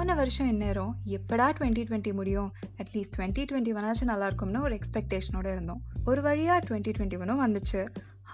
போன வருஷம் இந்நேரம் எப்படா டுவெண்ட்டி டுவெண்ட்டி முடியும்? அட்லீஸ்ட் டுவெண்ட்டி டுவெண்ட்டி ஒனாச்சும் நல்லா இருக்கும்னு ஒரு எக்ஸ்பெக்டேஷனோட இருந்தோம். ஒரு வழியாக டுவெண்ட்டி டுவெண்ட்டி ஒனும் வந்துச்சு.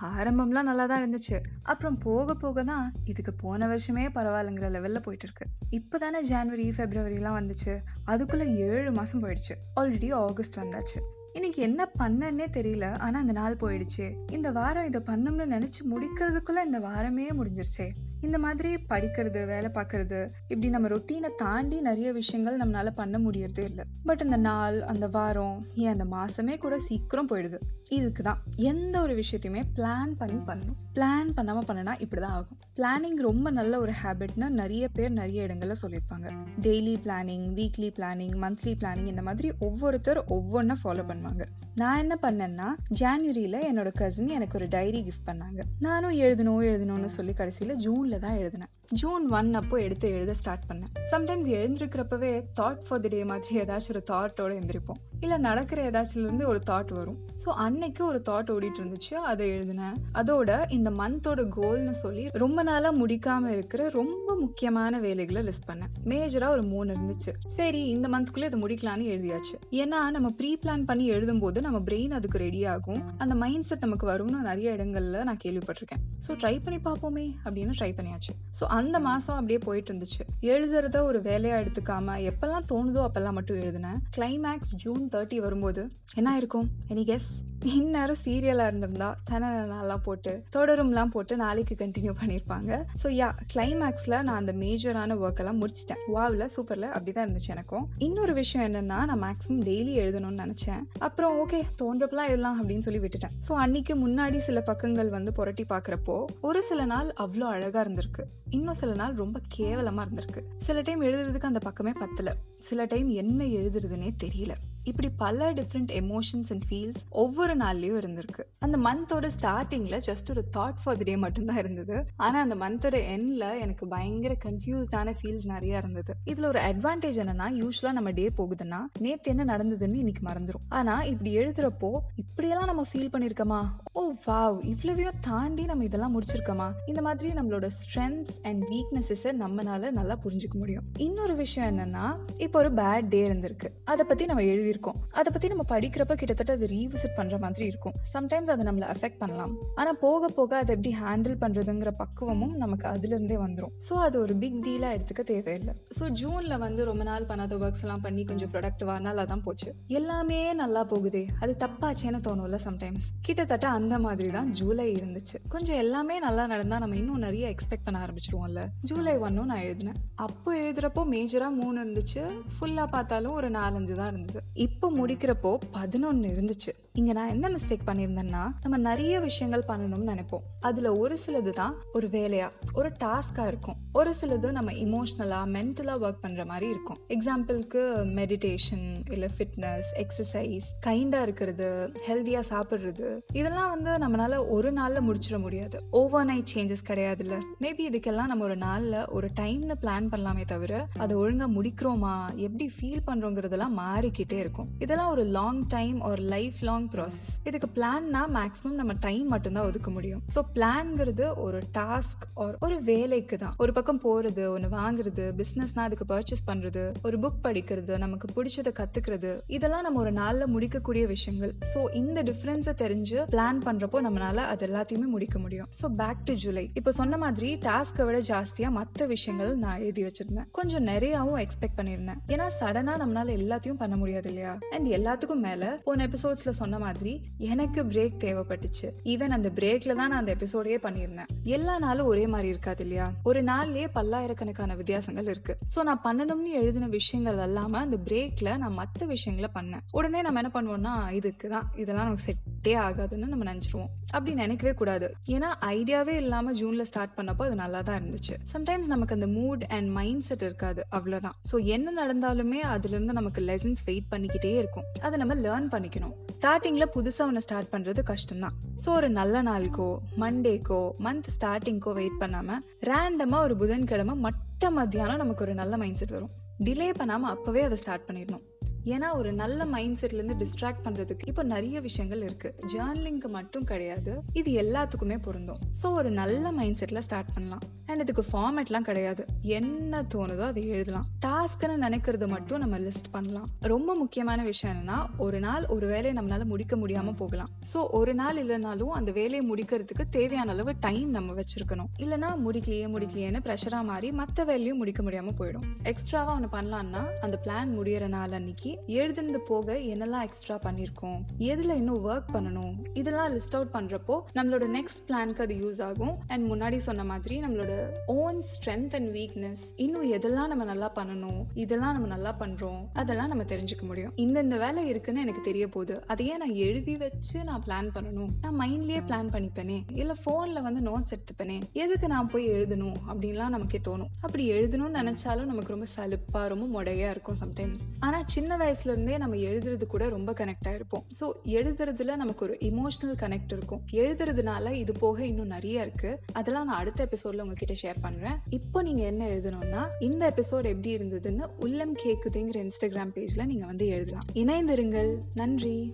ஆரம்பம்லாம் நல்லா தான் இருந்துச்சு. அப்புறம் போக போக தான் இதுக்கு போன வருஷமே பரவாயில்லைங்கிற லெவலில் போயிட்டு இருக்கு இப்போ தானே ஜான்வரி ஃபெப்ரவரிலாம் வந்துச்சு. அதுக்குள்ளே ஏழு மாதம் போயிடுச்சு. ஆல்ரெடி ஆகஸ்ட் வந்தாச்சு. இன்னைக்கு என்ன பண்ணன்னே தெரியல. ஆனால் அந்த நாள் போயிடுச்சு. இந்த வாரம் இதை பண்ணணும்னு நினச்சி முடிக்கிறதுக்குள்ளே இந்த வாரமே முடிஞ்சிருச்சே. இந்த மாதிரி படிக்கிறது வேலை பார்க்கறது இப்படி நம்ம ரொட்டீனை தாண்டி நிறைய விஷயங்கள் நம்மளால பண்ண முடியறதே இல்லை. பட் அந்த நாள் அந்த வாரம் ஏன் அந்த மாசமே கூட சீக்கிரம் போயிடுது. இதுக்கு தான். எந்த ஒரு விஷயத்தையுமே பிளான் பண்ணி பண்ணணும். பிளான் பண்ணாமல் பண்ணனா இப்படி தான் ஆகும். பிளானிங் ரொம்ப நல்ல ஒரு ஹேபிட்னா நிறைய பேர் நிறைய இடங்களில் சொல்லியிருப்பாங்க. Daily planning weekly planning monthly planning இந்த மாதிரி ஒவ்வொருத்தர் ஒவ்வொன்றா ஃபாலோ பண்ணுவாங்க. நான் என்ன பண்ணேன்னா ஜான்வரியில் என்னோட கசின் எனக்கு ஒரு டைரி கிஃப்ட் பண்ணாங்க. நானும் எழுதணும் எழுதணும்னு சொல்லி கடைசியில் ஜூனில் தான் எழுதினேன். ஜூன் ஒன் அப்போ எடுத்து எழுத ஸ்டார்ட் பண்ணேன். சம்டைம்ஸ் எழுந்திருக்கிறப்பவே தாட் ஃபார் தி டே மாதிரி ஏதாச்சும் ஒரு தாட்டோட எழுந்திருப்போம் இல்லை நடக்கிற ஏதாச்சும்லேருந்து ஒரு தாட் வரும். ஸோ அன்னைக்கு ஒரு தாட் ஓடிட்டு இருந்துச்சு. அதை எழுதினேன். அதோட இந்த மந்தோட கோல்னு சொல்லி ரொம்ப நாளாக முடிக்காமல் இருக்கிற ரொம்ப முக்கியமான வேலைகளை லிஸ்ட் பண்ணேன். மேஜராக ஒரு மூணு இருந்துச்சு. சரி இந்த மந்த்குள்ளே இதை முடிக்கலான்னு எழுதியாச்சு. ஏன்னா நம்ம ப்ரீ பிளான் பண்ணி எழுதும்போது நம்ம பிரெயின் அதுக்கு ரெடி ஆகும். அந்த மைண்ட் செட் நமக்கு வரும்னு நிறைய இடங்கள்ல நான் கேள்விப்பட்டிருக்கேன். ஸோ ட்ரை பண்ணி பார்ப்போமே அப்படின்னு ட்ரை பண்ணியாச்சு. ஸோ அந்த மாதம் அப்படியே போயிட்டு இருந்துச்சு எழுதுறத ஒரு வேலையாக எடுத்துக்காம எப்பெல்லாம் தோணுதோ அப்பெல்லாம் மட்டும் எழுதினேன். கிளைமேக்ஸ் ஜூன் தேர்ட்டி வரும்போது என்ன இருக்கும் எனி கெஸ் இந்நேரம் சீரியலாக இருந்திருந்தா தனலாம் போட்டு தொடரும்லாம் போட்டு நாளைக்கு கண்டினியூ பண்ணியிருப்பாங்க ஸோ யா கிளைமேக்ஸில் நான் அந்த மேஜரான ஒர்க் எல்லாம் முடிச்சிட்டேன். வாவில் சூப்பரில் அப்படி தான் இருந்துச்சு எனக்கும். இன்னொரு விஷயம் என்னென்னா நான் மேக்ஸிமம் டெய்லி எழுதணும்னு நினச்சேன். அப்புறம் ஓகே தோன்றப்பெல்லாம் எழுதலாம் அப்படின்னு சொல்லி விட்டுட்டேன். ஸோ அன்னைக்கு முன்னாடி சில பக்கங்கள் வந்து புரட்டி பார்க்குறப்போ ஒரு சில நாள் அவ்வளோ அழகாக இருந்திருக்கு. இன்னும் சில நாள் ரொம்ப கேவலமாக இருந்திருக்கு. சில டைம் எழுதுறதுக்கு அந்த பக்கமே பத்தல. சில டைம் என்ன எழுதுறதுனே தெரியல. இப்படி பல டிஃப்ரெண்ட் எமோஷன்ஸ் அண்ட் ஃபீல்ஸ் ஒவ்வொரு நாள்லயும் இருந்திருக்கு. அந்த மந்தோட ஸ்டார்டிங்ல ஜஸ்ட் ஒரு தாட் ஃபார் தி டே மட்டும்தான் இருந்தது. ஆனா அந்த மந்தோட எண்ட்ல எனக்கு பயங்கர கன்ஃபியூஸ்டான ஃபீல்ஸ் நிறைய இருந்தது. இதுல ஒரு அட்வான்டேஜ் என்னன்னா யூஸ்வலா நம்ம டே போகுதுன்னா நேத்து என்ன நடந்ததுன்னு இன்னைக்கு மறந்துடும் ஆனா இப்படி எழுதுறப்போ இப்படியெல்லாம் நம்ம ஃபீல் பண்ணிருக்கோமா? ஓ வாவ் இவ்வளவையும் தாண்டி நம்ம இதெல்லாம் முடிச்சிருக்கோமா? இந்த மாதிரி நம்மளோட ஸ்ட்ரென்த்ஸ் அண்ட் வீக்னஸஸை நம்மனால நல்லா புரிஞ்சுக்க முடியும். இன்னொரு விஷயம் என்னன்னா இப்போ ஒரு பேட் டே இருந்திருக்கு. அதை பத்தி நம்ம எழுதி இருக்கும். அதை பத்தி நம்ம படிக்கிறப்ப கிட்டத்தட்ட அது ரீவிசிட் பண்ற மாதிரி இருக்கும். சம்டைம்ஸ் அதை நம்மள அஃபெக்ட் பண்ணலாம். ஆனா போக போக அதை எப்படி ஹேண்டில் பண்றதுங்கிற பக்குவமும் நமக்கு அதுல இருந்தே வந்துடும் ஸோ அது ஒரு பிக் டீலா எடுத்துக்க தேவையில்லை. ஸோ ஜூன்ல வந்து ரொம்ப நாள் பண்ணாத ஒர்க்ஸ் எல்லாம் பண்ணி கொஞ்சம் ப்ரொடக்டிவா நல்லா தான் போச்சு. எல்லாமே நல்லா போகுதே. அது தப்பாச்சேன்னு தோணும்ல சம்டைம்ஸ் கிட்டத்தட்ட அந்த மாதிரி தான் ஜூலை இருந்துச்சு. கொஞ்சம் எல்லாமே நல்லா நடந்தா நம்ம இன்னும் நிறைய எக்ஸ்பெக்ட் பண்ண ஆரம்பிச்சிருவோம்ல. ஜூலை ஒன்னும் நான் எழுதினேன். அப்போ எழுதுறப்போ மேஜரா மூணு இருந்துச்சு. ஃபுல்லா பார்த்தாலும் ஒரு நாலஞ்சு தான் இருந்தது. இப்போ முடிக்கிறப்போ பதினொன்று இருந்துச்சு. இங்க நான் என்ன மிஸ்டேக் பண்ணியிருந்தேன்னா நம்ம நிறைய விஷயங்கள் பண்ணணும்னு நினைப்போம். அதுல ஒரு சிலது தான் ஒரு வேலையா ஒரு டாஸ்கா இருக்கும். ஒரு சிலது நம்ம இமோஷனலா மென்டலா ஒர்க் பண்ற மாதிரி இருக்கும். எக்ஸாம்பிளுக்கு மெடிடேஷன் இல்ல ஃபிட்னஸ் எக்ஸசைஸ் கைண்டா இருக்கிறது ஹெல்த்தியா சாப்பிடுறது. இதெல்லாம் வந்து நம்மளால ஒரு நாள்ல முடிச்சிட முடியாது. ஓவர் நைட் சேஞ்சஸ் கிடையாதுல்ல. மேபி இதுக்கெல்லாம் நம்ம ஒரு நாள்ல ஒரு டைம்னு பிளான் பண்ணலாமே தவிர அதை ஒழுங்கா முடிக்கிறோமா எப்படி ஃபீல் பண்றோங்கிறதெல்லாம் மாறிக்கிட்டே இருக்கும். இதெல்லாம் ஒரு லாங் டைம் ஒரு லைஃப் லாங் ப்ராசஸ் இதுக்கு பிளான்னா மேக்ஸிமம் நம்ம டைம் மட்டும்தான் ஒதுக்க முடியும். ஸோ பிளான்ங்கிறது ஒரு டாஸ்க் ஒரு வேலைக்கு தான். ஒரு பக்கம் போறது ஒன்று வாங்குறது பிஸ்னஸ்னா அதுக்கு பர்ச்சேஸ் பண்றது ஒரு புக் படிக்கிறது நமக்கு பிடிச்சதை கத்துக்கிறது இதெல்லாம் நம்ம ஒரு நாள்ல முடிக்கக்கூடிய விஷயங்கள். ஸோ இந்த டிஃப்ரென்ஸை தெரிஞ்சு பிளான் பண்றப்போ நம்மளால அது எல்லாத்தையுமே முடிக்க முடியும். ஸோ பேக் டு ஜூலை இப்போ சொன்ன மாதிரி டாஸ்க்கை விட ஜாஸ்தியா மற்ற விஷயங்கள் நான் எழுதி வச்சிருந்தேன். கொஞ்சம் நிறையாவும் எக்ஸ்பெக்ட் பண்ணியிருந்தேன். ஏன்னா சடனா நம்மளால எல்லாத்தையும் பண்ண முடியாது இல்லையா? அண்ட் எல்லாத்துக்கும் மேல போன எபிசோட்ஸ்ல சொன்ன மாதிரி எனக்கு பிரேக் தேவைப்பட்டுச்சு. ஈவன் அந்த பிரேக்ல தான் நான் அந்த எபிசோடையே பண்ணியிருந்தேன். எல்லா நாளும் ஒரே மாதிரி இருக்காது இல்லையா? ஒரு நாள்லயே பல்லாயிரக்கணக்கான வித்தியாசங்கள் இருக்கு. ஸோ நான் பண்ணணும்னு எழுதின விஷயங்கள் அல்லாம அந்த பிரேக்ல நான் மற்ற விஷயங்களை பண்ணேன். உடனே நம்ம என்ன பண்ணுவோம்னா இதுக்கு தான் இதெல்லாம் நமக்கு செட்டே ஆகாதுன்னு நம்ம நினைச்சிருவோம். அப்படி நினைக்கவே கூடாது. ஏன்னா ஐடியாவே இல்லாம ஜூன்ல ஸ்டார்ட் பண்ணப்போ அது நல்லா தான் இருந்துச்சு. சம்டைம்ஸ் நமக்கு அந்த மூட் அண்ட் மைண்ட் செட் இருக்காது அவ்வளவுதான். ஸோ என்ன நடந்தாலுமே அதுல இருந்து நமக்கு லெசன்ஸ் வெயிட் பண்ணிக்கிட்டே இருக்கும். அதை நம்ம லேர்ன் பண்ணிக்கணும். ஸ்டார்டிங்ல புதுசா ஒன்று ஸ்டார்ட் பண்றது கஷ்டம் தான் ஸோ ஒரு நல்ல நாளுக்கோ மண்டேக்கோ மந்த் ஸ்டார்டிங்க்கோ வெயிட் பண்ணாம ரேண்டமா ஒரு புதன்கிழமை மட்ட மத்தியானம் நமக்கு ஒரு நல்ல மைண்ட் செட் வரும். டிலே பண்ணாம அப்பவே அதை ஸ்டார்ட் பண்ணிடணும். ஏன்னா ஒரு நல்ல மைண்ட் செட்ல இருந்து டிஸ்ட்ராக்ட் பண்றதுக்கு இப்போ நிறைய விஷயங்கள் இருக்கு. ஜேர்னலிங்க்கு மட்டும் கிடையாது. இது எல்லாத்துக்குமே பொருந்தும். ஸோ ஒரு நல்ல மைண்ட் செட்ல ஸ்டார்ட் பண்ணலாம். அண்ட் இதுக்கு ஃபார்மேட்லாம் கிடையாது. என்ன தோணுதோ அதை எழுதலாம். டாஸ்க்னு நினைக்கிறது மட்டும் நம்ம லிஸ்ட் பண்ணலாம். ரொம்ப முக்கியமான விஷயம் என்னன்னா ஒரு நாள் ஒரு வேலையை நம்மளால முடிக்க முடியாம போகலாம். ஸோ ஒரு நாள் இல்லைனாலும் அந்த வேலையை முடிக்கிறதுக்கு தேவையான அளவு டைம் நம்ம வச்சிருக்கணும். இல்லைன்னா முடிக்கலையே முடிக்கலையேன்னு ப்ரெஷரா மாறி மற்ற வேலையும் முடிக்க முடியாம போயிடும். எக்ஸ்ட்ராவா ஒன்று பண்ணலாம்னா அந்த பிளான் முடியற நாள் அன்னைக்கு எழுதுனது போக என்னெல்லாம் எக்ஸ்ட்ரா பண்ணியிருக்கோம் எதுல இன்னும் ஒர்க் பண்ணணும்? இதெல்லாம் லிஸ்ட் அவுட் பண்றப்போ நம்மளோட நெக்ஸ்ட் பிளான்க்கு அது யூஸ் ஆகும். அண்ட் முன்னாடி சொன்ன மாதிரி நம்மளோட ஓன் ஸ்ட்ரென்த் அண்ட் வீக்னஸ் இன்னும் எதெல்லாம் நம்ம நல்லா பண்ணணும்? இதெல்லாம் நம்ம நல்லா பண்றோம்? அதெல்லாம் நம்ம தெரிஞ்சுக்க முடியும். இந்த இந்த வேலை இருக்குன்னு எனக்கு தெரிய போகுது. அதையே நான் எழுதி வச்சு நான் பிளான் பண்ணணும். நான் மைண்ட்லயே பிளான் பண்ணிப்பேனே. இல்ல போன்ல வந்து நோட்ஸ் எடுத்துப்பேனே. எதுக்கு நான் போய் எழுதணும்? அப்படின்லாம் நமக்கே தோணும். அப்படி எழுதணும்னு நினைச்சாலும் நமக்கு ரொம்ப சலுப்பா ரொம்ப முடையா இருக்கும் சம்டைம்ஸ் ஆனா சின்ன வயசுலேருந்தே நம்ம எழுதுறது கூட ரொம்ப கனெக்ட் ஆகிருப்போம் ஸோ எழுதுறதுல நமக்கு ஒரு இமோஷனல் கனெக்ட் இருக்கும். எழுதுறதுனால இது போக இன்னும் நிறைய இருக்கு. அதெல்லாம் நான் அடுத்த எபிசோட்ல உங்ககிட்ட ஷேர் பண்ணுறேன் இப்போ நீங்க என்ன எழுதணும்னா இந்த எபிசோட் எப்படி இருந்ததுன்னு உள்ளம் கேக்குதுங்கிற இன்ஸ்டாகிராம் பேஜ்ல நீங்க வந்து எழுதலாம். இணைந்திருங்கள். நன்றி.